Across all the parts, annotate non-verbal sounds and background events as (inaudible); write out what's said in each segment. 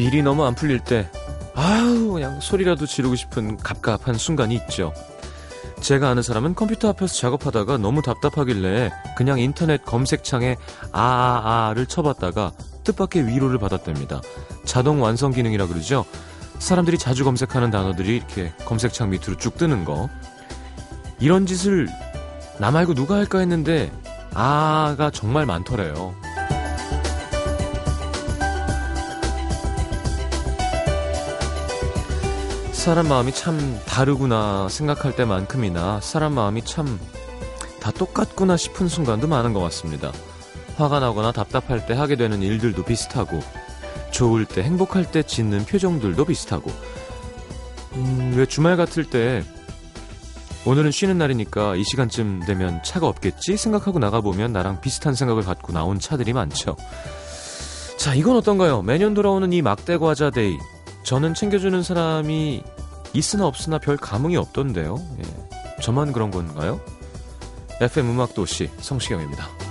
일이 너무 안 풀릴 때 아유 그냥 소리라도 지르고 싶은 갑갑한 순간이 있죠. 제가 아는 사람은 컴퓨터 앞에서 작업하다가 너무 답답하길래 그냥 인터넷 검색창에 아아아를 쳐봤다가 뜻밖의 위로를 받았답니다. 자동 완성 기능이라 그러죠. 사람들이 자주 검색하는 단어들이 이렇게 검색창 밑으로 쭉 뜨는 거. 이런 짓을 나 말고 누가 할까 했는데 아가 정말 많더래요. 사람 마음이 참 다르구나 생각할 때만큼이나 사람 마음이 참 다 똑같구나 싶은 순간도 많은 것 같습니다. 화가 나거나 답답할 때 하게 되는 일들도 비슷하고 좋을 때 행복할 때 짓는 표정들도 비슷하고 음, 왜 주말 같을 때 오늘은 쉬는 날이니까 이 시간쯤 되면 차가 없겠지 생각하고 나가보면 나랑 비슷한 생각을 갖고 나온 차들이 많죠. 자, 이건 어떤가요? 매년 돌아오는 이 막대 과자 day. 저는 챙겨주는 사람이 있으나 없으나 별 감흥이 없던데요. 예. 저만 그런 건가요? FM 음악도시 성시경입니다.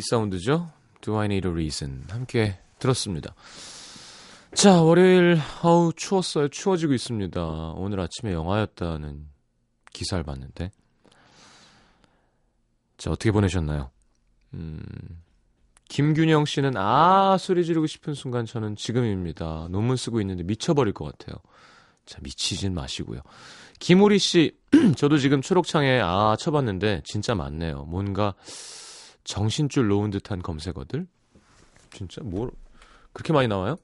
디사운드죠? Do I Need a Reason. 함께 들었습니다. 자, 월요일, 아우, 추웠어요. 추워지고 있습니다. 오늘 아침에 영하였다는 기사를 봤는데. 자, 어떻게 보내셨나요? 음, 김균영 씨는, 아, 소리 지르고 싶은 순간 저는 지금입니다. 논문 쓰고 있는데 미쳐버릴 것 같아요. 자, 미치진 마시고요. 김우리 씨, (clears throat) 저도 지금 초록창에 아, 쳐봤는데 진짜 많네요. 뭔가 정신줄 놓은 듯한 검색어들? 진짜 뭐 그렇게 많이 나와요?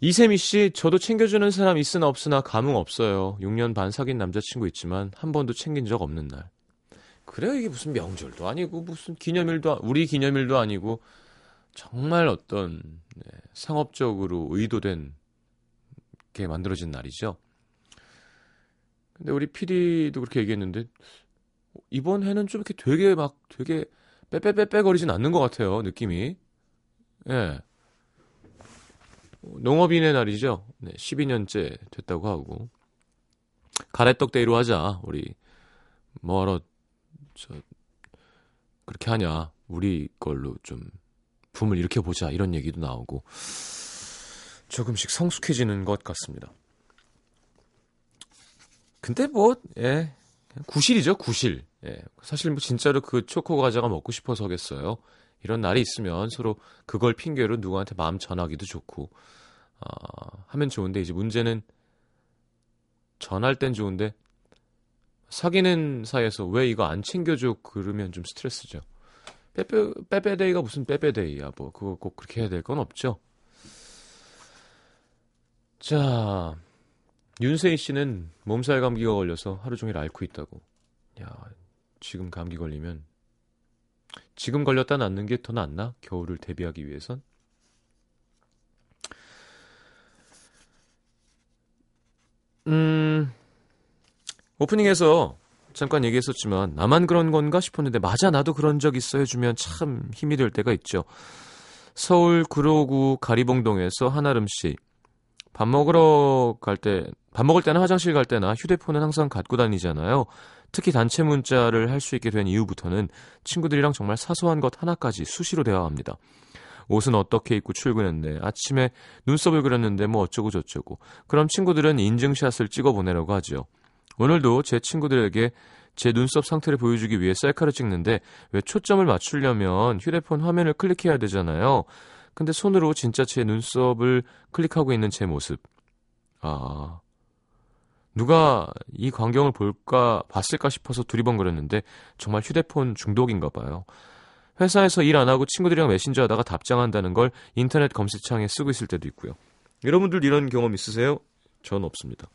이세미 씨, 저도 챙겨주는 사람 있으나 없으나 감흥 없어요. 6년 반 사귄 남자친구 있지만 한 번도 챙긴 적 없는 날. 그래요, 이게 무슨 명절도 아니고 무슨 기념일도 아- 우리 기념일도 아니고 정말 어떤 네, 상업적으로 의도된 게 만들어진 날이죠. 근데 우리 PD도 그렇게 얘기했는데 이번 해는 좀 이렇게 되게 막 되게 빼빼빼빼거리진 않는 것 같아요, 느낌이. 예. 농업인의 날이죠. 네, 12년째 됐다고 하고. 가래떡 day로 하자, 우리. 뭐하러, 저, 그렇게 하냐. 우리 걸로 좀 붐을 일으켜 보자. 이런 얘기도 나오고. 조금씩 성숙해지는 것 같습니다. 근데 뭐, 예. 구실이죠, 구실. 예. 사실 뭐 진짜로 그 초코 과자가 먹고 싶어서겠어요. 이런 날이 있으면 서로 그걸 핑계로 누구한테 마음 전하기도 좋고, 아, 하면 좋은데 이제 문제는 전할 땐 좋은데 사귀는 사이에서 왜 이거 안 챙겨줘 그러면 좀 스트레스죠. 빼빼 빼빼데이가 무슨 빼빼데이야 뭐 그거 꼭 그렇게 해야 될 건 없죠. 자 윤세희 씨는 몸살 감기가 걸려서 하루 종일 앓고 있다고. 야 지금 감기 걸리면 지금 걸렸다 낫는 게 더 낫나? 겨울을 대비하기 위해선? 음, 오프닝에서 잠깐 얘기했었지만, 나만 그런 건가 싶었는데, 맞아, 나도 그런 적 있어 해주면 참 힘이 될 때가 있죠. 서울 구로구 가리봉동에서 한아름 씨. 밥 먹으러 갈 때, 밥 먹을 때나 화장실 갈 때나 휴대폰은 항상 갖고 다니잖아요. 특히 단체 문자를 할 수 있게 된 이후부터는 친구들이랑 정말 사소한 것 하나까지 수시로 대화합니다. 옷은 어떻게 입고 출근했네. 아침에 눈썹을 그렸는데 뭐 어쩌고 저쩌고. 그럼 친구들은 인증샷을 찍어 보내라고 하죠. 오늘도 제 친구들에게 제 눈썹 상태를 보여주기 위해 셀카를 찍는데 왜 초점을 맞추려면 휴대폰 화면을 클릭해야 되잖아요. 근데 손으로 진짜 제 눈썹을 클릭하고 있는 제 모습. 아. 누가 이 광경을 볼까 봤을까 싶어서 두리번거렸는데 정말 휴대폰 중독인가 봐요. 회사에서 일 안 하고 친구들이랑 메신저 하다가 답장한다는 걸 인터넷 검색창에 쓰고 있을 때도 있고요. 여러분들 이런 경험 있으세요? 전 없습니다.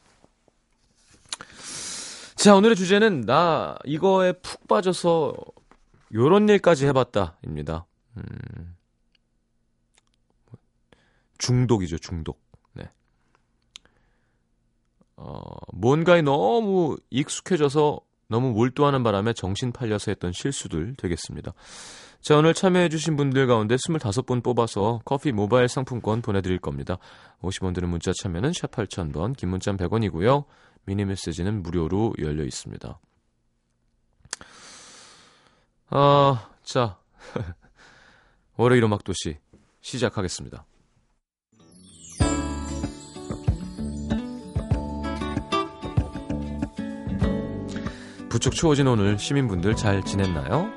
자, 오늘의 주제는 나 이거에 푹 빠져서 요런 일까지 해봤다입니다. 음, 중독이죠, 중독. 네. 어, 뭔가에 너무 익숙해져서 너무 몰두하는 바람에 정신 팔려서 했던 실수들 되겠습니다. 자, 오늘 참여해주신 분들 가운데 25분 뽑아서 커피 모바일 상품권 보내드릴 겁니다. 50원 드는 문자 참여는 샵 8000번, 긴 문자 100원이고요. 미니 메시지는 무료로 열려 있습니다. 아, 자. (laughs) 월요일 음악도시 시작하겠습니다. 부쩍 추워진 오늘 시민분들 잘 지냈나요?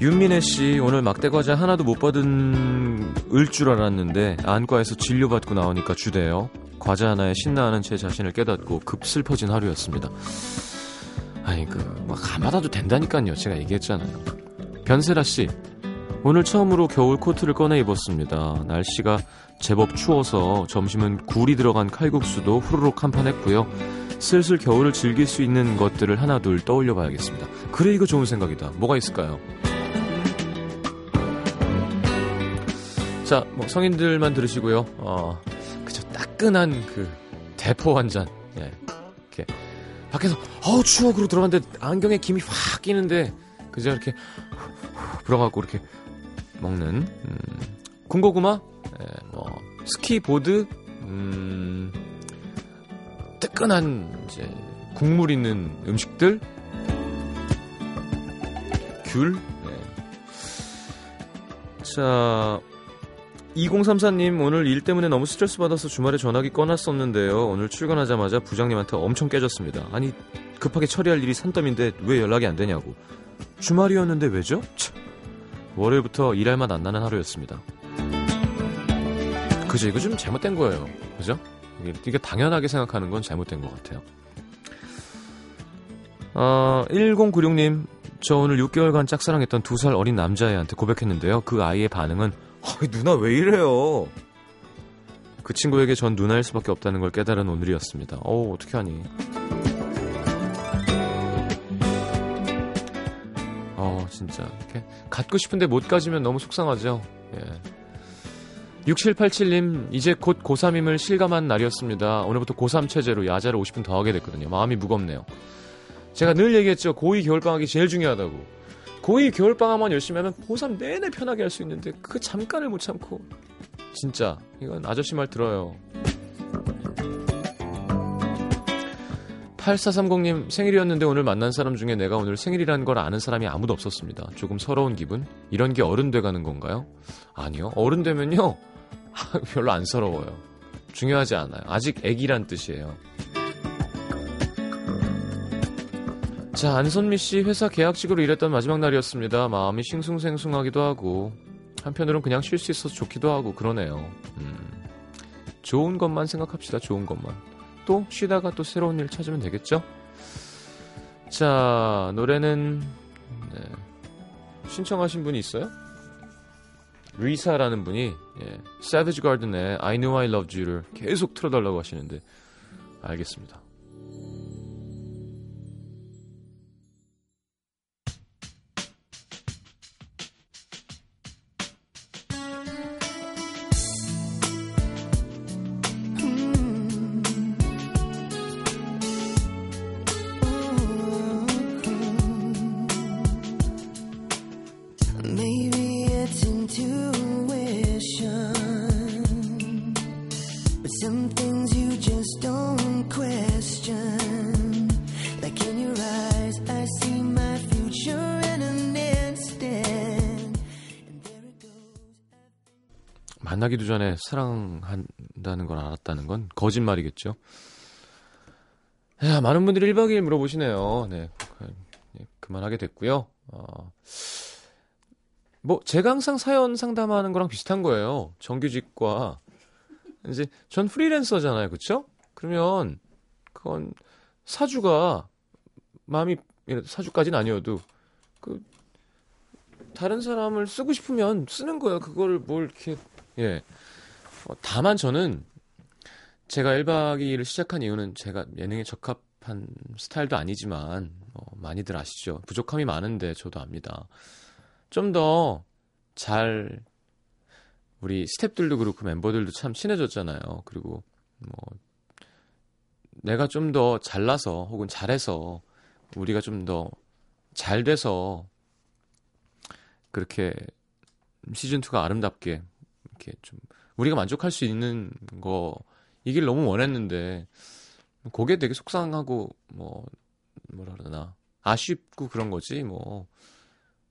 윤민혜 씨 오늘 막대 과자 하나도 못 받은 을 줄 알았는데 안과에서 진료받고 나오니까 주대요. 과자 하나에 신나하는 제 자신을 깨닫고 급 슬퍼진 하루였습니다. 아니 그뭐 가마다도 된다니까요. 제가 얘기했잖아요. 변세라 씨 오늘 처음으로 겨울 코트를 꺼내 입었습니다. 날씨가 제법 추워서 점심은 굴이 들어간 칼국수도 후루룩 한 판 했고요. 슬슬 겨울을 즐길 수 있는 것들을 하나둘 떠올려 봐야겠습니다. 그래 이거 좋은 생각이다. 뭐가 있을까요? 자, 뭐 성인들만 들으시고요. 어, 그저 따끈한 그 대포 한 잔. 예. 이렇게 밖에서 어우 추워 그러고 들어갔는데 안경에 김이 확 끼는데 그저 이렇게 불어갖고 이렇게 먹는 음, 군고구마, 예, 뭐 스키보드, 음, 뜨끈한 이제 국물 있는 음식들, 귤. 예. 자. 2034님 오늘 일 때문에 너무 스트레스 받아서 주말에 전화기 꺼놨었는데요. 오늘 출근하자마자 부장님한테 엄청 깨졌습니다. 아니 급하게 처리할 일이 산더미인데 왜 연락이 안 되냐고. 주말이었는데 왜죠? 참. 월요일부터 일할 맛 안 나는 하루였습니다. 그죠 이거 좀 잘못된 거예요. 그죠? 이게, 당연하게 생각하는 건 잘못된 것 같아요. 어, 1096님 저 오늘 6개월간 짝사랑했던 두살 어린 남자애한테 고백했는데요. 그 아이의 반응은 어이, 누나 왜 이래요? 그 친구에게 전 누나일 수밖에 없다는 걸 깨달은 오늘이었습니다. 어우, 어떻게 하니? 진짜. 이렇게 갖고 싶은데 못 가지면 너무 속상하죠. 예. 6787님, 이제 곧 고3임을 실감한 날이었습니다. 오늘부터 고3 체제로 야자를 50분 더 하게 됐거든요. 마음이 무겁네요. 제가 늘 얘기했죠. 고2 겨울방학이 제일 중요하다고. 고2 겨울방학만 열심히 하면 고3 내내 편하게 할 수 있는데 그 잠깐을 못 참고 진짜 이건 아저씨 말 들어요 8430님 생일이었는데 오늘 만난 사람 중에 내가 오늘 생일이라는 걸 아는 사람이 아무도 없었습니다 조금 서러운 기분 이런 게 어른 돼가는 건가요? 아니요 어른 되면요 별로 안 서러워요 중요하지 않아요 아직 애기란 뜻이에요 자, 안선미 씨 회사 계약직으로 일했던 마지막 날이었습니다. 마음이 싱숭생숭하기도 하고 한편으론 그냥 쉴 수 있어서 좋기도 하고 그러네요. 음, 좋은 것만 생각합시다. 좋은 것만. 또 쉬다가 또 새로운 일 찾으면 되겠죠? 자, 노래는 네, 신청하신 분이 있어요? 리사라는 분이 예, Savage Garden의 I Knew I Loved You를 계속 틀어달라고 하시는데 알겠습니다. 사랑한다는 걸 알았다는 건 거짓말이겠죠. 야, 많은 분들이 1박 2일 물어보시네요. 네. 그, 네, 그만하게 됐고요. 어, 뭐 제가 항상 사연 상담하는 거랑 비슷한 거예요. 정규직과 이제 전 프리랜서잖아요. 그렇죠? 그러면 그건 사주가 마음이 사주까지는 아니어도 그 다른 사람을 쓰고 싶으면 쓰는 거예요. 그거를 뭘 이렇게 예. 어, 다만 저는 제가 1박 2일을 시작한 이유는 제가 예능에 적합한 스타일도 아니지만 어, 많이들 아시죠. 부족함이 많은데 저도 압니다. 좀 더 잘 우리 스탭들도 그렇고 멤버들도 참 친해졌잖아요. 그리고 뭐 내가 좀 더 잘나서 혹은 잘해서 우리가 좀 더 잘 돼서 그렇게 시즌 2가 아름답게 이렇게 좀 우리가 만족할 수 있는 거 이길 너무 원했는데 그게 되게 속상하고 뭐 뭐라 그러나 아쉽고 그런 거지 뭐,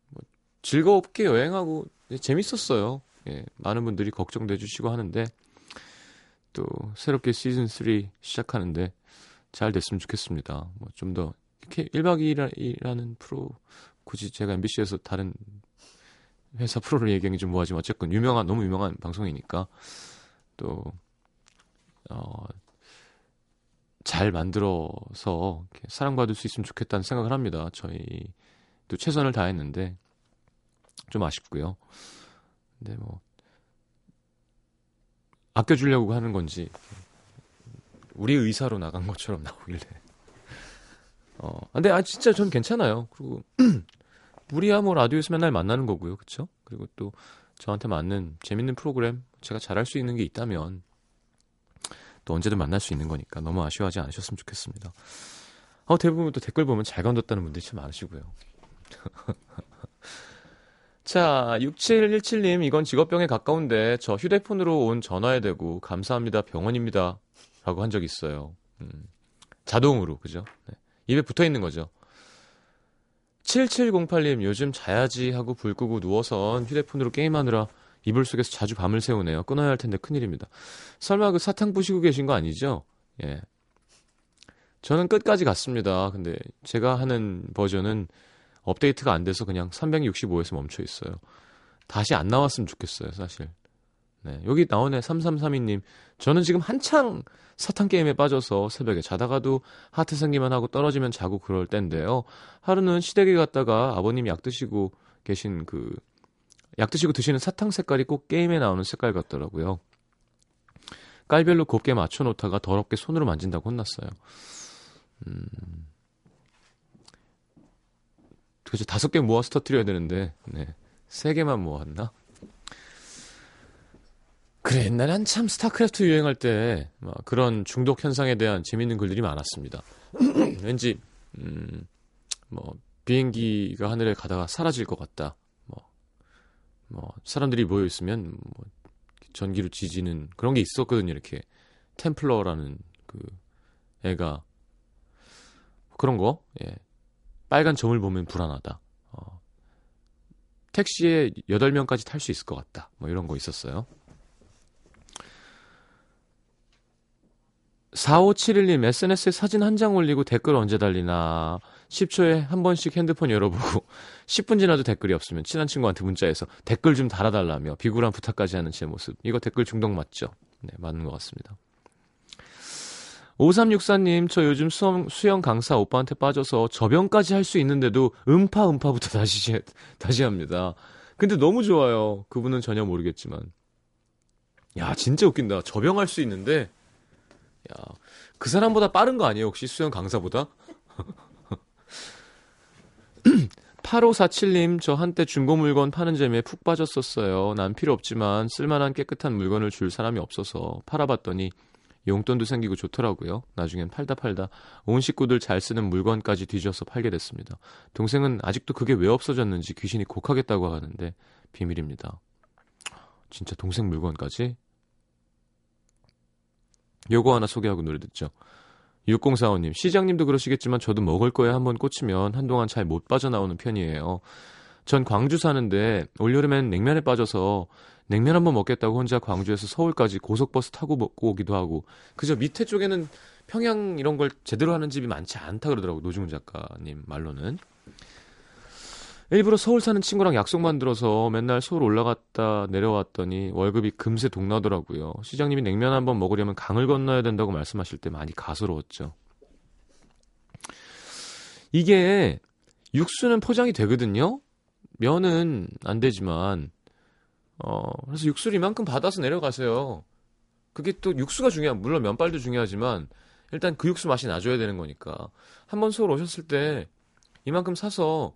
뭐 즐겁게 여행하고 재밌었어요. 예, 많은 분들이 걱정돼 주시고 하는데 또 새롭게 시즌 3 시작하는데 잘 됐으면 좋겠습니다. 뭐 좀 더 이렇게 1박 2일이라는 프로 굳이 제가 MBC에서 다른 회사 프로를 얘기하기 좀 뭐하지만 어쨌건 유명한 너무 유명한 방송이니까 또 어, 잘 만들어서 사랑받을 수 있으면 좋겠다는 생각을 합니다. 저희도 최선을 다했는데 좀 아쉽고요. 근데 뭐 아껴주려고 하는 건지 우리 의사로 나간 것처럼 나오길래 어 근데 아 진짜 전 괜찮아요. 그리고 우리야 뭐 라디오에서 맨날 만나는 거고요. 그쵸? 그리고 또 저한테 맞는 재밌는 프로그램 제가 잘할 수 있는 게 있다면 또 언제든 만날 수 있는 거니까 너무 아쉬워하지 않으셨으면 좋겠습니다. 어, 대부분 또 댓글 보면 잘 건졌다는 분들이 참 많으시고요. (laughs) 자, 6717님, 이건 직업병에 가까운데 저 휴대폰으로 온 전화에 대고 감사합니다, 병원입니다. 라고 한적 있어요. 음, 자동으로, 그죠? 네. 입에 붙어 있는 거죠. 7708님, 요즘 자야지 하고 불 끄고 누워선 휴대폰으로 게임하느라 이불 속에서 자주 밤을 새우네요. 끊어야 할 텐데 큰일입니다. 설마 그 사탕 부시고 계신 거 아니죠? 예. 저는 끝까지 갔습니다. 근데 제가 하는 버전은 업데이트가 안 돼서 그냥 365에서 멈춰 있어요. 다시 안 나왔으면 좋겠어요, 사실. 네. 여기 나오네, 3332님. 저는 지금 한창 사탕 게임에 빠져서 새벽에 자다가도 하트 생기만 하고 떨어지면 자고 그럴 때인데요. 하루는 시댁에 갔다가 아버님이 약 드시고 계신 그, 약 드시고 드시는 사탕 색깔이 꼭 게임에 나오는 색깔 같더라고요. 깔별로 곱게 맞춰 놓다가 더럽게 손으로 만진다고 혼났어요. 음. 그죠 다섯 개 모아서 터트려야 되는데, 네. 세 개만 모았나? 그래, 옛날에 한참 스타크래프트 유행할 때, 막 그런 중독 현상에 대한 재밌는 글들이 많았습니다. (clears throat) 왠지, 음, 뭐, 비행기가 하늘에 가다가 사라질 것 같다. 뭐, 뭐, 사람들이 모여 있으면, 뭐, 전기로 지지는 그런 게 있었거든요, 이렇게. 템플러라는 그 애가. 그런 거, 예. 빨간 점을 보면 불안하다. 어, 택시에 8명까지 탈 수 있을 것 같다. 뭐 이런 거 있었어요. 4571님, SNS에 사진 한 장 올리고 댓글 언제 달리나. 10초에 한 번씩 핸드폰 열어보고 (laughs) 10분 지나도 댓글이 없으면 친한 친구한테 문자해서 댓글 좀 달아달라며 비굴한 부탁까지 하는 제 모습. 이거 댓글 중독 맞죠? 네, 맞는 것 같습니다. 5364님, 저 요즘 수영, 수영 강사 오빠한테 빠져서 저병까지 할 수 있는데도 음파, 음파부터 다시, 다시 합니다. 근데 너무 좋아요. 그분은 전혀 모르겠지만. 야, 진짜 웃긴다. 저병할 수 있는데, 야, 그 사람보다 빠른 거 아니에요? 혹시 수영 강사보다? (laughs) 8547님, 저 한때 중고 물건 파는 재미에 푹 빠졌었어요. 난 필요 없지만 쓸만한 깨끗한 물건을 줄 사람이 없어서 팔아봤더니 용돈도 생기고 좋더라고요. 나중엔 팔다 팔다 온 식구들 잘 쓰는 물건까지 뒤져서 팔게 됐습니다. 동생은 아직도 그게 왜 없어졌는지 귀신이 곡하겠다고 하는데 비밀입니다. 진짜 동생 물건까지? 요거 하나 소개하고 노래 듣죠. 6045님, 시장님도 그러시겠지만 저도 먹을 거에 한번 꽂히면 한동안 잘 못 빠져나오는 편이에요. 전 광주 사는데 올여름엔 냉면에 빠져서 냉면 한번 먹겠다고 혼자 광주에서 서울까지 고속버스 타고 먹고 오기도 하고 그저 밑에 쪽에는 평양 이런 걸 제대로 하는 집이 많지 않다 그러더라고 노중훈 작가님 말로는 일부러 서울 사는 친구랑 약속 만들어서 맨날 서울 올라갔다 내려왔더니 월급이 금세 동나더라고요. 시장님이 냉면 한번 먹으려면 강을 건너야 된다고 말씀하실 때 많이 가소로웠죠. 이게 육수는 포장이 되거든요. 면은 안 되지만 어 그래서 육수를 이만큼 받아서 내려가세요. 그게 또 육수가 중요한 물론 면발도 중요하지만 일단 그 육수 맛이 나줘야 되는 거니까 한번 서울 오셨을 때 이만큼 사서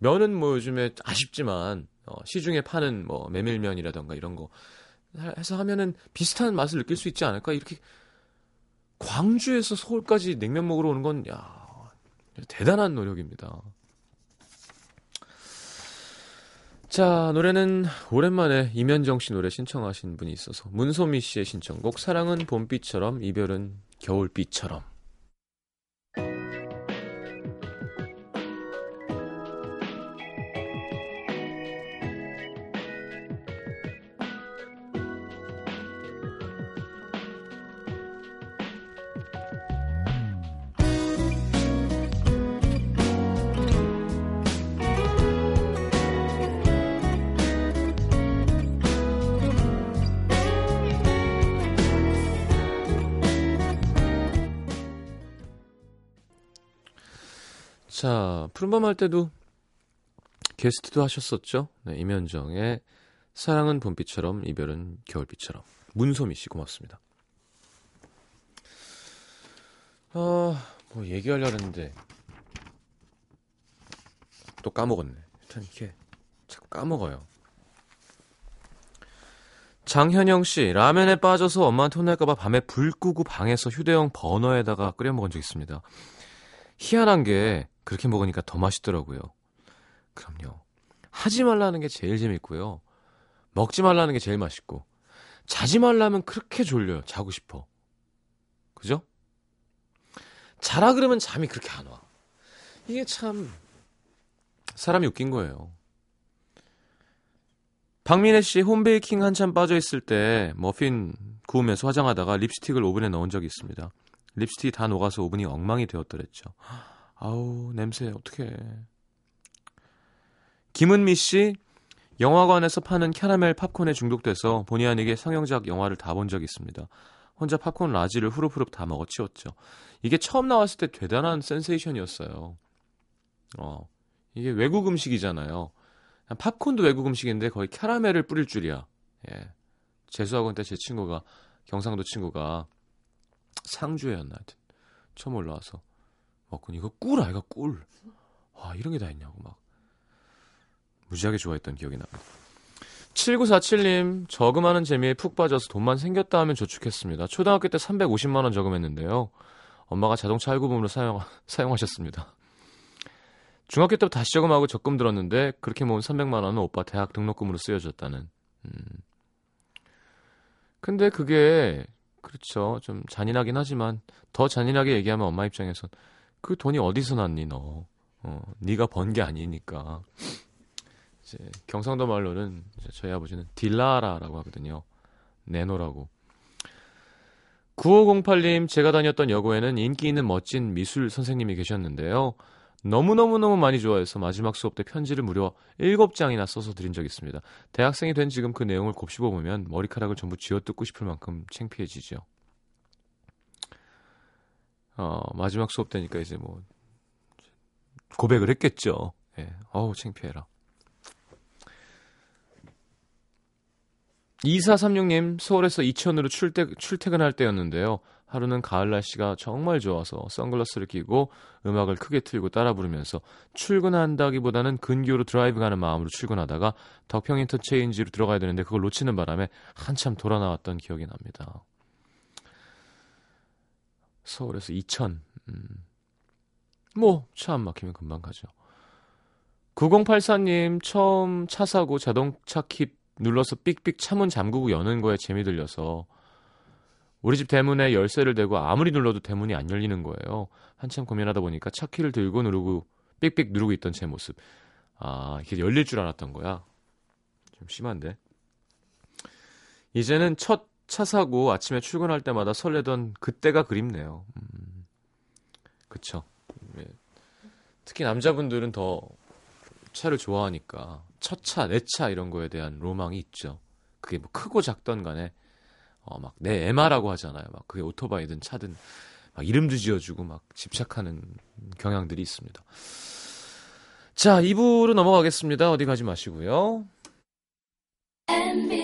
면은 뭐 요즘에 아쉽지만 어, 시중에 파는 뭐 메밀면이라던가 이런 거 해서 하면은 비슷한 맛을 느낄 수 있지 않을까 이렇게 광주에서 서울까지 냉면 먹으러 오는 건 야, 대단한 노력입니다. 자, 노래는 오랜만에 이면정 씨 노래 신청하신 분이 있어서 문소미 씨의 신청곡 사랑은 봄비처럼 이별은 겨울비처럼 푸른밤 할 때도 게스트도 하셨었죠. 네, 이면정의 사랑은 봄비처럼 이별은 겨울비처럼 문소미 씨 고맙습니다. 아, 뭐 얘기하려고 했는데 또 까먹었네. 일단 이게 자꾸 까먹어요. 장현영 씨, 라면에 빠져서 엄마한테 혼날까봐 밤에 불 끄고 방에서 휴대용 버너에다가 끓여 먹은 적 있습니다. 희한한 게 그렇게 먹으니까 더 맛있더라고요. 그럼요. 하지 말라는 게 제일 재밌고요. 먹지 말라는 게 제일 맛있고. 자지 말라면 그렇게 졸려요. 자고 싶어. 그죠? 자라 그러면 잠이 그렇게 안 와. 이게 참 사람이 웃긴 거예요. 박민혜 씨 홈베이킹 한참 빠져 있을 때 머핀 구우면서 화장하다가 립스틱을 오븐에 넣은 적이 있습니다. 립스틱이 다 녹아서 오븐이 엉망이 되었더랬죠. 아우 냄새 어떡해. 김은미 씨 영화관에서 파는 캐러멜 팝콘에 중독돼서 본의 아니게 성형작 영화를 다 본 적이 있습니다. 혼자 팝콘 라지를 후루후루 다 먹어치웠죠. 이게 처음 나왔을 때 대단한 센세이션이었어요. 어, 이게 외국 음식이잖아요. 팝콘도 외국 음식인데 거의 캐러멜을 뿌릴 줄이야. 예. 재수학원 때 제 친구가 경상도 친구가 상주에였나 하여튼 처음 올라와서 먹고 이거 꿀 아이가 꿀. 와 이런 게 다 있냐고 막 무지하게 좋아했던 기억이 납니다. 7947님 저금하는 재미에 푹 빠져서 돈만 생겼다 하면 저축했습니다. 초등학교 때 350만 원 저금했는데요. 엄마가 자동차 할부금으로 사용, (laughs) 사용하셨습니다. 중학교 때부터 다시 저금하고 적금 들었는데 그렇게 모은 300만 원은 오빠 대학 등록금으로 쓰여졌다는. 음. 근데 그게 그렇죠. 좀 잔인하긴 하지만 더 잔인하게 얘기하면 엄마 입장에선 그 돈이 어디서 났니 너? 어, 네가 번 게 아니니까. 이제 경상도 말로는 저희 아버지는 딜라라라고 하거든요. 내놓으라고. 9508님, 제가 다녔던 여고에는 인기 있는 멋진 미술 선생님이 계셨는데요. 너무너무너무 많이 좋아해서 마지막 수업 때 편지를 무려 7장이나 써서 드린 적이 있습니다. 대학생이 된 지금 그 내용을 곱씹어 보면 머리카락을 전부 쥐어뜯고 싶을 만큼 창피해지죠. 어, 마지막 수업 때니까 이제 뭐 고백을 했겠죠. 예. 어우, 창피해라. 2436님, 서울에서 이천으로 출퇴, 출퇴근할 때였는데요. 하루는 가을 날씨가 정말 좋아서 선글라스를 끼고 음악을 크게 틀고 따라 부르면서 출근한다기보다는 근교로 드라이브 가는 마음으로 출근하다가 덕평 인터체인지로 들어가야 되는데 그걸 놓치는 바람에 한참 돌아 나왔던 기억이 납니다. 서울에서 이천. 음. 뭐, 차 안 막히면 금방 가죠. 9084님, 처음 차 사고 자동차 키 눌러서 삑삑 차문 잠그고 여는 거에 재미 들려서 우리 집 대문에 열쇠를 대고 아무리 눌러도 대문이 안 열리는 거예요. 한참 고민하다 보니까 차 키를 들고 누르고 삑삑 누르고 있던 제 모습. 아, 이게 열릴 줄 알았던 거야. 좀 심한데. 이제는 첫 차 사고 아침에 출근할 때마다 설레던 그때가 그립네요. 음, 그쵸. 예. 특히 남자분들은 더 차를 좋아하니까 첫 차, 내 차 이런 거에 대한 로망이 있죠. 그게 뭐 크고 작던 간에 어, 막 내 에마라고 하잖아요. 막 그게 오토바이든 차든 막 이름도 지어주고 막 집착하는 경향들이 있습니다. 자, 2부로 넘어가겠습니다. 어디 가지 마시고요. You.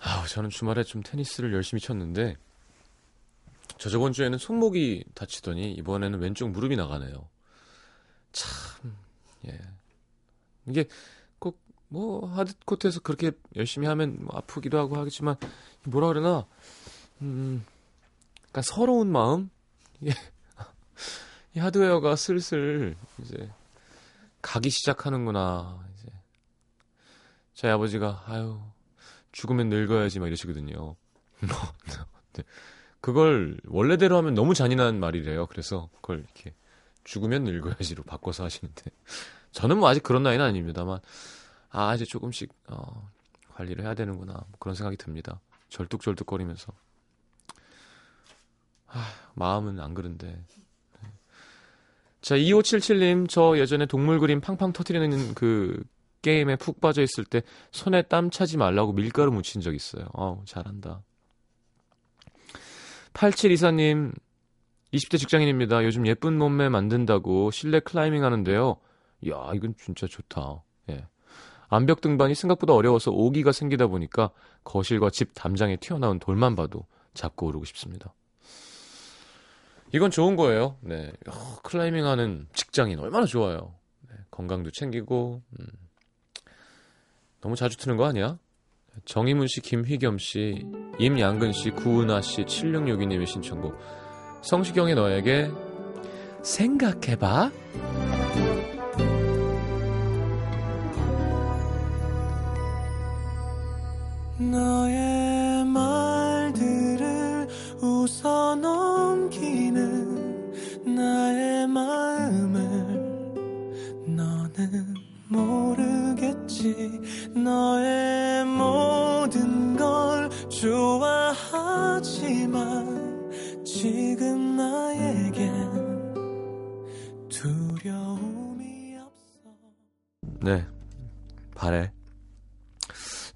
아, 저는 주말에 좀 테니스를 열심히 쳤는데 저 저번 주에는 손목이 다치더니 이번에는 왼쪽 무릎이 나가네요. 참, 예. 이게 꼭 뭐 하드 코트에서 그렇게 열심히 하면 뭐 아프기도 하고 하겠지만 뭐라 그러나 음, 약간 서러운 마음. 이게 (laughs) 이 하드웨어가 슬슬 이제 가기 시작하는구나. 이제 저희 아버지가 아유 죽으면 늙어야지 막 이러시거든요. (laughs) 뭐, 네. 그걸 원래대로 하면 너무 잔인한 말이래요. 그래서 그걸 이렇게 죽으면 늙어야지로 바꿔서 하시는데 (laughs) 저는 뭐 아직 그런 나이는 아닙니다만 아 이제 조금씩 어, 관리를 해야 되는구나 뭐 그런 생각이 듭니다. 절뚝절뚝거리면서 아, 마음은 안 그런데 네. 자 2577님 저 예전에 동물 그림 팡팡 터트리는 그 게임에 푹 빠져 있을 때 손에 땀 차지 말라고 밀가루 묻힌 적 있어요. 어우, 잘한다. 8724님, 20대 직장인입니다. 요즘 예쁜 몸매 만든다고 실내 클라이밍 하는데요. 이야, 이건 진짜 좋다. 예. 암벽 등반이 생각보다 어려워서 오기가 생기다 보니까 거실과 집 담장에 튀어나온 돌만 봐도 잡고 오르고 싶습니다. 이건 좋은 거예요. 네. 어, 클라이밍 하는 직장인 얼마나 좋아요. 네, 건강도 챙기고, 음. 너무 자주 트는 거 아니야? 정희문 씨, 김휘겸 씨, 임양근 씨, 구은아 씨, 7662님의 신청곡. 성시경의 너에게 생각해봐. 너의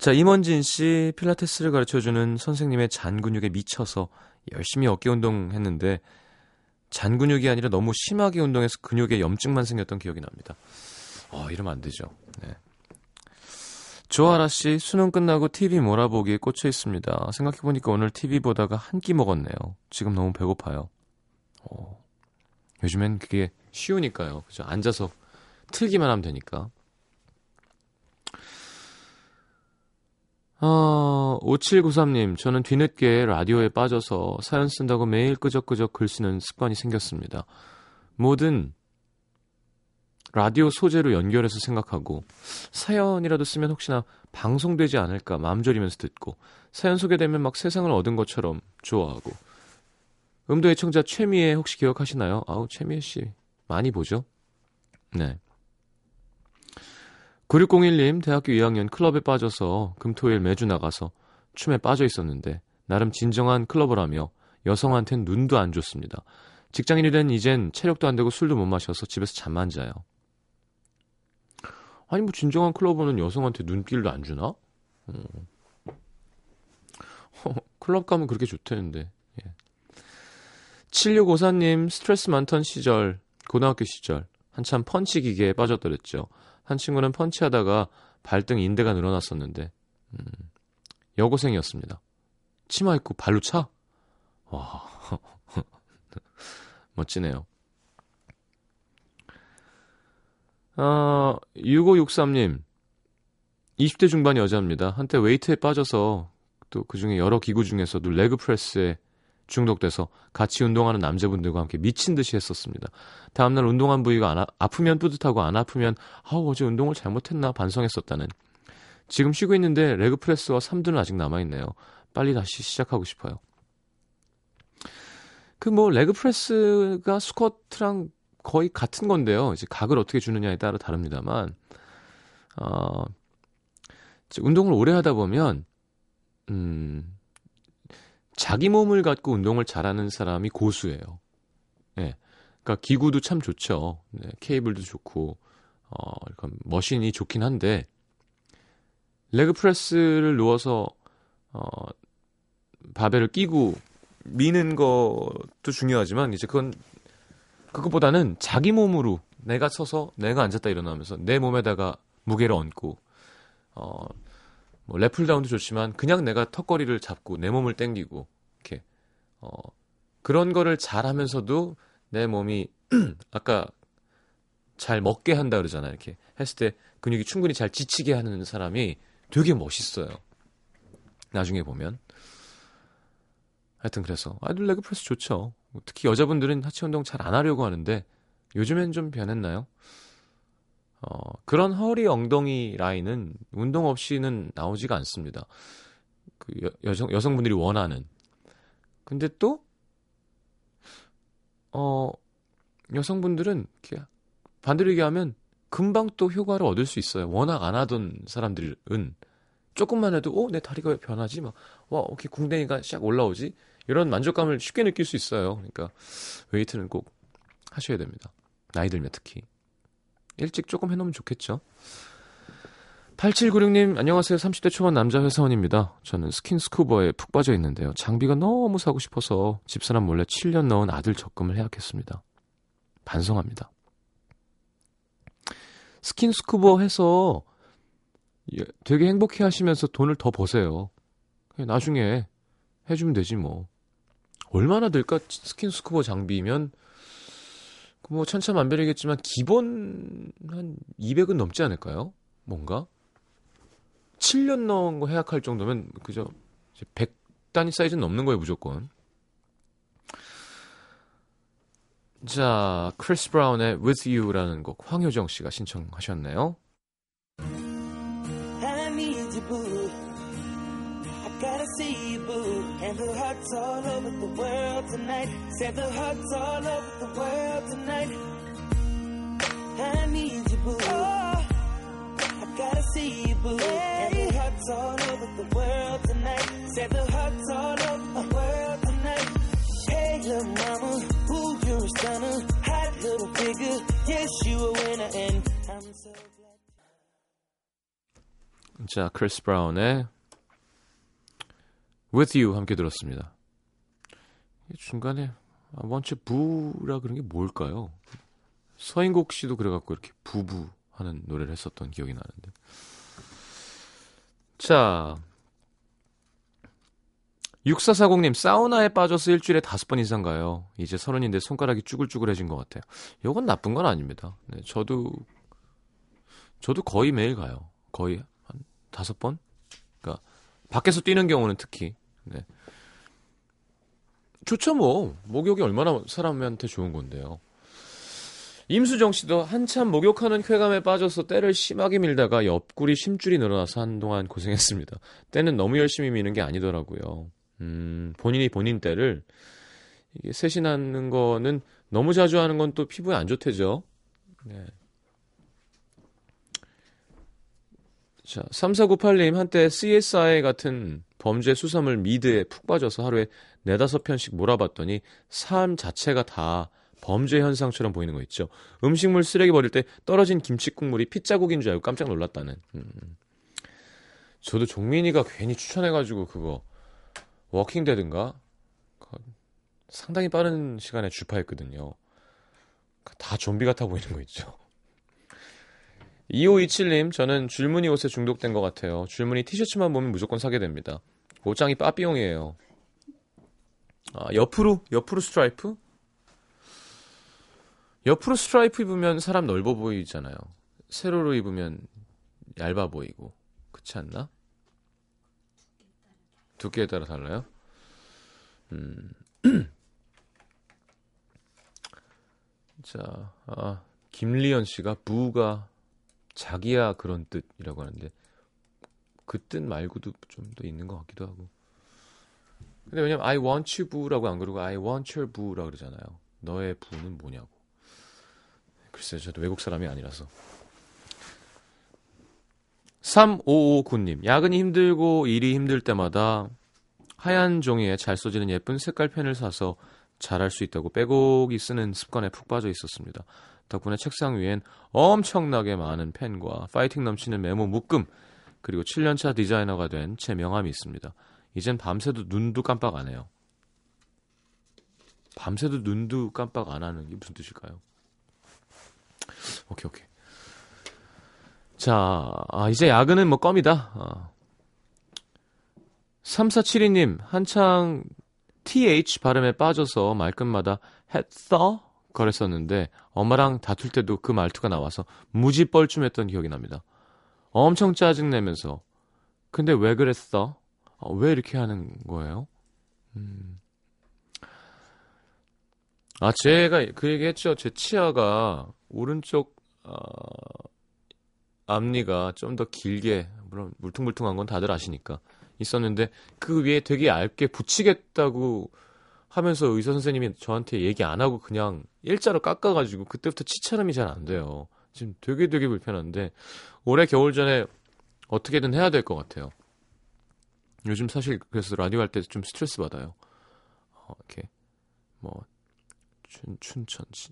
자, 임원진 씨 필라테스를 가르쳐 주는 선생님의 잔 근육에 미쳐서 열심히 어깨 운동했는데 잔 근육이 아니라 너무 심하게 운동해서 근육에 염증만 생겼던 기억이 납니다. 어, 이러면 안 되죠. 네. 조아라 씨 수능 끝나고 TV 몰아보기에 꽂혀 있습니다. 생각해보니까 오늘 TV 보다가 한 끼 먹었네요. 지금 너무 배고파요. 어, 요즘엔 그게 쉬우니까요. 그죠? 앉아서 틀기만 하면 되니까. 어, 5793님, 저는 뒤늦게 라디오에 빠져서 사연 쓴다고 매일 끄적끄적 글 쓰는 습관이 생겼습니다. 뭐든 라디오 소재로 연결해서 생각하고 사연이라도 쓰면 혹시나 방송되지 않을까 맘졸이면서 듣고 사연 소개되면 막 세상을 얻은 것처럼 좋아하고 음도 애청자 최미애 혹시 기억하시나요? 아우 최미애 씨 많이 보죠? 네. 9601님 대학교 2학년 클럽에 빠져서 금토일 매주 나가서 춤에 빠져 있었는데 나름 진정한 클러버라며 여성한텐 눈도 안 좋습니다. 직장인이 된 이젠 체력도 안 되고 술도 못 마셔서 집에서 잠만 자요. 아니 뭐 진정한 클러버는 여성한테 눈길도 안 주나? 음. (laughs) 클럽 가면 그렇게 좋다는데. 예. 7654님 스트레스 많던 시절 고등학교 시절 한참 펀치 기계에 빠졌더랬죠. 한 친구는 펀치하다가 발등 인대가 늘어났었는데 음, 여고생이었습니다. 치마 입고 발로 차? 와 (laughs) 멋지네요. 아, 6563님 20대 중반 여자입니다. 한때 웨이트에 빠져서 또 그중에 여러 기구 중에서도 leg press에 중독돼서 같이 운동하는 남자분들과 함께 미친 듯이 했었습니다. 다음날 운동한 부위가 안 아, 아프면 뿌듯하고 안 아프면 아우 어제 운동을 잘못했나 반성했었다는 지금 쉬고 있는데 leg press와 3두는 아직 남아있네요. 빨리 다시 시작하고 싶어요. 그 뭐 leg press가 스쿼트랑 거의 같은 건데요. 이제 각을 어떻게 주느냐에 따라 다릅니다만 어, 운동을 오래 하다 보면 음 자기 몸을 갖고 운동을 잘하는 사람이 고수예요. 예. 네. 그러니까 기구도 참 좋죠. 네, 케이블도 좋고 어, 그러니까 머신이 좋긴 한데 레그 프레스를 누워서 어, 바벨을 끼고 미는 것도 중요하지만 이제 그건 그것보다는 자기 몸으로 내가 서서 내가 앉았다 일어나면서 내 몸에다가 무게를 얹고 어, 뭐 랩풀다운도 좋지만 그냥 내가 턱걸이를 잡고 내 몸을 땡기고 이렇게 어, 그런 거를 잘하면서도 내 몸이 (clears throat) 아까 잘 먹게 한다 그러잖아요. 이렇게 했을 때 근육이 충분히 잘 지치게 하는 사람이 되게 멋있어요. 나중에 보면. 하여튼 그래서 아이돌 레그 프레스 좋죠. 특히 여자분들은 하체 운동 잘 안 하려고 하는데 요즘엔 좀 변했나요? 어, 그런 허리 엉덩이 라인은 운동 없이는 나오지가 않습니다. 그 여, 여성 여성분들이 원하는. 근데 또 어, 여성분들은 반대로 얘기하면 금방 또 효과를 얻을 수 있어요. 워낙 안 하던 사람들은 조금만 해도 어, 내 다리가 왜 변하지? 막 와, 이렇게 궁뎅이가 샥 올라오지? 이런 만족감을 쉽게 느낄 수 있어요. 그러니까 웨이트는 꼭 하셔야 됩니다. 나이 들면 특히. 일찍 조금 해놓으면 좋겠죠. 8796님, 안녕하세요. 30대 초반 남자 회사원입니다. 저는 스킨스쿠버에 푹 빠져 있는데요. 장비가 너무 사고 싶어서 집사람 몰래 7년 넣은 아들 적금을 해약했습니다. 반성합니다. 스킨스쿠버 해서 예, 되게 행복해 하시면서 돈을 더 버세요. 나중에 해주면 되지 뭐. 얼마나 들까? 스킨스쿠버 장비면 뭐 천차만별이겠지만 기본 한 200은 넘지 않을까요? 뭔가 7년 넣은 거 해약할 정도면 그저 100 단위 사이즈는 넘는 거예요 무조건. 자, 크리스 브라운의 With You라는 곡 황효정 씨가 신청하셨네요. need you, boo. I gotta see you, boo. And the hearts all over the world tonight. Said the hearts all over the world tonight. I need you, boo. I gotta see you, boo. And the hearts all over the world tonight. Said the hearts all over the world tonight. Hey, little mama, ooh, you're a stunner. Hot little figure, yes, you a winner. And I'm so glad. 자, 크리스 브라운의 With You 함께 들었습니다. 이 중간에 아, 원체 부라 그런 게 뭘까요? 서인국 씨도 그래갖고 이렇게 부부 하는 노래를 했었던 기억이 나는데. 자, 6440님, 사우나에 빠져서 일주일에 다섯 번 이상 가요. 이제 서른인데 손가락이 쭈글쭈글해진 것 같아요. 이건 나쁜 건 아닙니다. 네, 저도, 저도 거의 매일 가요. 거의 한 다섯 번? 그러니까, 밖에서 뛰는 경우는 특히. 네. 좋죠, 뭐. 목욕이 얼마나 사람한테 좋은 건데요. 임수정 씨도 한참 목욕하는 쾌감에 빠져서 때를 심하게 밀다가 옆구리 심줄이 늘어나서 한동안 고생했습니다. 때는 너무 열심히 미는 게 아니더라고요. 음, 본인이 본인 때를 이게 세신하는 거는 너무 자주 하는 건 또 피부에 안 좋대죠. 네. 자, 3498님 한때 CSI 같은 범죄 수사물 미드에 푹 빠져서 하루에 네다섯 편씩 몰아봤더니 삶 자체가 다 범죄 현상처럼 보이는 거 있죠. 음식물 쓰레기 버릴 때 떨어진 김치 국물이 핏자국인 줄 알고 깜짝 놀랐다는. 음. 저도 종민이가 괜히 추천해가지고 그거 Walking Dead인가 상당히 빠른 시간에 주파했거든요. 다 좀비 같아 보이는 거 있죠. 2527님, 저는 줄무늬 옷에 중독된 것 같아요. 줄무늬 티셔츠만 보면 무조건 사게 됩니다. 옷장이 빠삐용이에요. 아, 옆으로, 옆으로 스트라이프? 옆으로 스트라이프 입으면 사람 넓어 보이잖아요. 세로로 입으면 얇아 보이고. 그렇지 않나? 두께에 따라 달라요? 음. (clears throat) 자, 아, 김리연 씨가 부가 자기야 그런 뜻이라고 하는데 그 뜻 말고도 좀 더 있는 것 같기도 하고. 근데 왜냐면 I want you 부라고 안 그러고 I want your 부라고 그러잖아요. 너의 부는 뭐냐고. 글쎄요, 저도 외국 사람이 아니라서. 3559님, 야근이 힘들고 일이 힘들 때마다 하얀 종이에 잘 써지는 예쁜 색깔 펜을 사서 잘할 수 있다고 빼곡히 쓰는 습관에 푹 빠져 있었습니다. 덕분에 책상 위엔 엄청나게 많은 펜과 파이팅 넘치는 메모 묶음, 그리고 7년차 디자이너가 된 제 명함이 있습니다. 이젠 밤새도 눈도 깜빡 안 해요. 밤새도 눈도 깜빡 안 하는 게 무슨 뜻일까요? 오케이 오케이. 자, 아, 이제 야근은 뭐 껌이다. 아. 3472님, 한창 TH 발음에 빠져서 말끝마다 했어? 그랬었는데 엄마랑 다툴 때도 그 말투가 나와서 무지 뻘쭘했던 기억이 납니다. 엄청 짜증내면서 근데 왜 그랬어? 어, 왜 이렇게 하는 거예요? 음. 아, 제가 그 얘기 했죠. 제 치아가 오른쪽 어, 앞니가 좀 더 길게 물론 물퉁물퉁한 건 다들 아시니까 있었는데 그 위에 되게 얇게 붙이겠다고 하면서 의사 선생님이 저한테 얘기 안 하고 그냥 일자로 깎아가지고 그때부터 치차름이 잘 안 돼요. 지금 되게 되게 불편한데 올해 겨울 전에 어떻게든 해야 될 것 같아요. 요즘 사실 그래서 라디오 할 때 좀 스트레스 받아요. 어, 이렇게 뭐 춘, 춘천 지,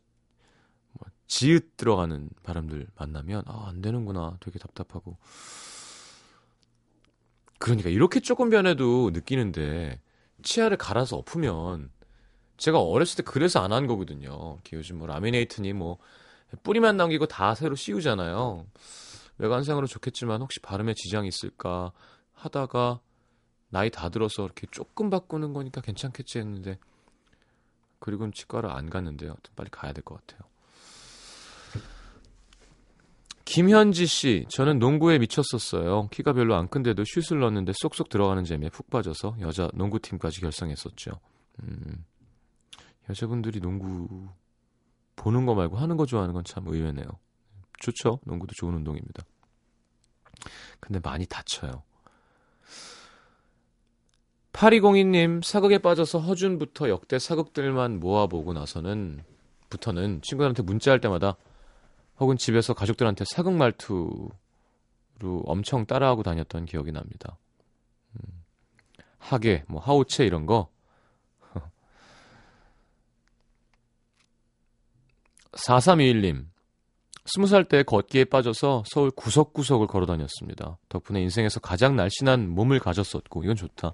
뭐 지읒 들어가는 발음들 만나면 아, 안 되는구나. 되게 답답하고. 그러니까 이렇게 조금 변해도 느끼는데 치아를 갈아서 엎으면 제가 어렸을 때 그래서 안 한 거거든요. 요즘 뭐 라미네이트니 뭐 뿌리만 남기고 다 새로 씌우잖아요. 외관상으로 좋겠지만 혹시 발음에 지장이 있을까 하다가 나이 다 들어서 이렇게 조금 바꾸는 거니까 괜찮겠지 했는데 그리고는 치과를 안 갔는데요. 빨리 가야 될 것 같아요. 김현지 씨, 저는 농구에 미쳤었어요. 키가 별로 안 큰데도 슛을 넣었는데 쏙쏙 들어가는 재미에 푹 빠져서 여자 농구팀까지 결성했었죠. 음, 여자분들이 농구 보는 거 말고 하는 거 좋아하는 건 참 의외네요. 좋죠. 농구도 좋은 운동입니다. 근데 많이 다쳐요. 8202님, 사극에 빠져서 허준부터 역대 사극들만 모아보고 나서는, 부터는 친구들한테 문자할 때마다 혹은 집에서 가족들한테 사극 말투로 엄청 따라하고 다녔던 기억이 납니다. 음, 하계, 뭐, 하우체 이런 거. 4321님, 스무 살 때 걷기에 빠져서 서울 구석구석을 걸어 다녔습니다. 덕분에 인생에서 가장 날씬한 몸을 가졌었고, 이건 좋다.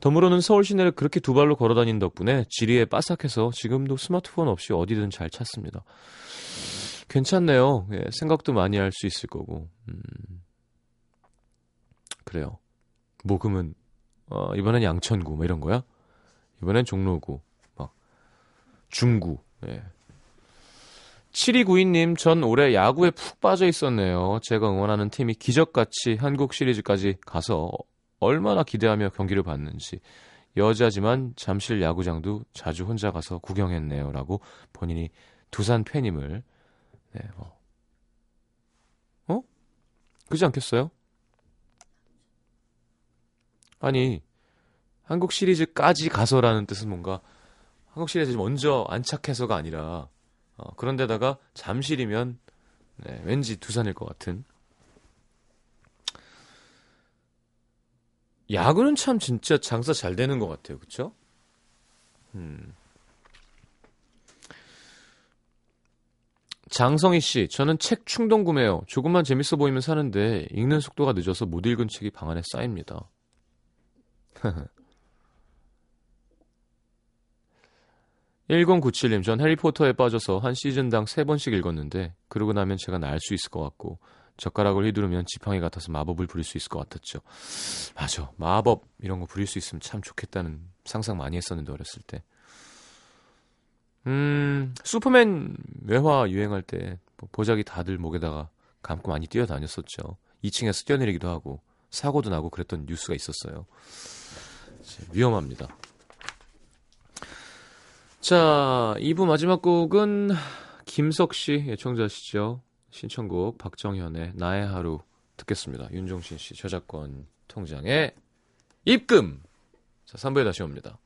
덤으로는 서울 시내를 그렇게 두 발로 걸어 다닌 덕분에 지리에 빠삭해서 지금도 스마트폰 없이 어디든 잘 찾습니다. 괜찮네요. 예, 생각도 많이 할 수 있을 거고. 음, 그래요. 뭐, 그러면, 어, 이번엔 양천구, 뭐 이런 거야? 이번엔 종로구, 막, 중구, 예. 7292님, 전 올해 야구에 푹 빠져 있었네요. 제가 응원하는 팀이 기적같이 한국 시리즈까지 가서 얼마나 기대하며 경기를 봤는지. 여자지만 잠실 야구장도 자주 혼자 가서 구경했네요. 라고 본인이 두산 팬임을, 네, 어. 어? 그지 않겠어요? 아니, 한국 시리즈까지 가서라는 뜻은 뭔가, 한국 시리즈 먼저 안착해서가 아니라, 어, 그런데다가 잠실이면 네, 왠지 두산일 것 같은. 야구는 참 진짜 장사 잘 되는 것 같아요, 그렇죠? 음. 장성희 씨, 저는 책 충동 구매요. 조금만 재밌어 보이면 사는데 읽는 속도가 늦어서 못 읽은 책이 방 안에 쌓입니다. (laughs) 1097님, 전 해리포터에 빠져서 한 시즌당 3번씩 읽었는데, 그러고 나면 제가 날 수 있을 것 같고, 젓가락을 휘두르면 지팡이 같아서 마법을 부릴 수 있을 것 같았죠. 맞아. 마법, 이런 거 부릴 수 있으면 참 좋겠다는 상상 많이 했었는데, 어렸을 때. 음, 슈퍼맨 외화 유행할 때, 뭐 보자기 다들 목에다가 감고 많이 뛰어다녔었죠. 2층에서 뛰어내리기도 하고, 사고도 나고 그랬던 뉴스가 있었어요. 위험합니다. 자, 2부 마지막 곡은 김석 씨 예청자시죠. 신청곡 박정현의 나의 하루 듣겠습니다. 윤종신 씨 저작권 통장에 입금. 자, 3부에 다시 옵니다.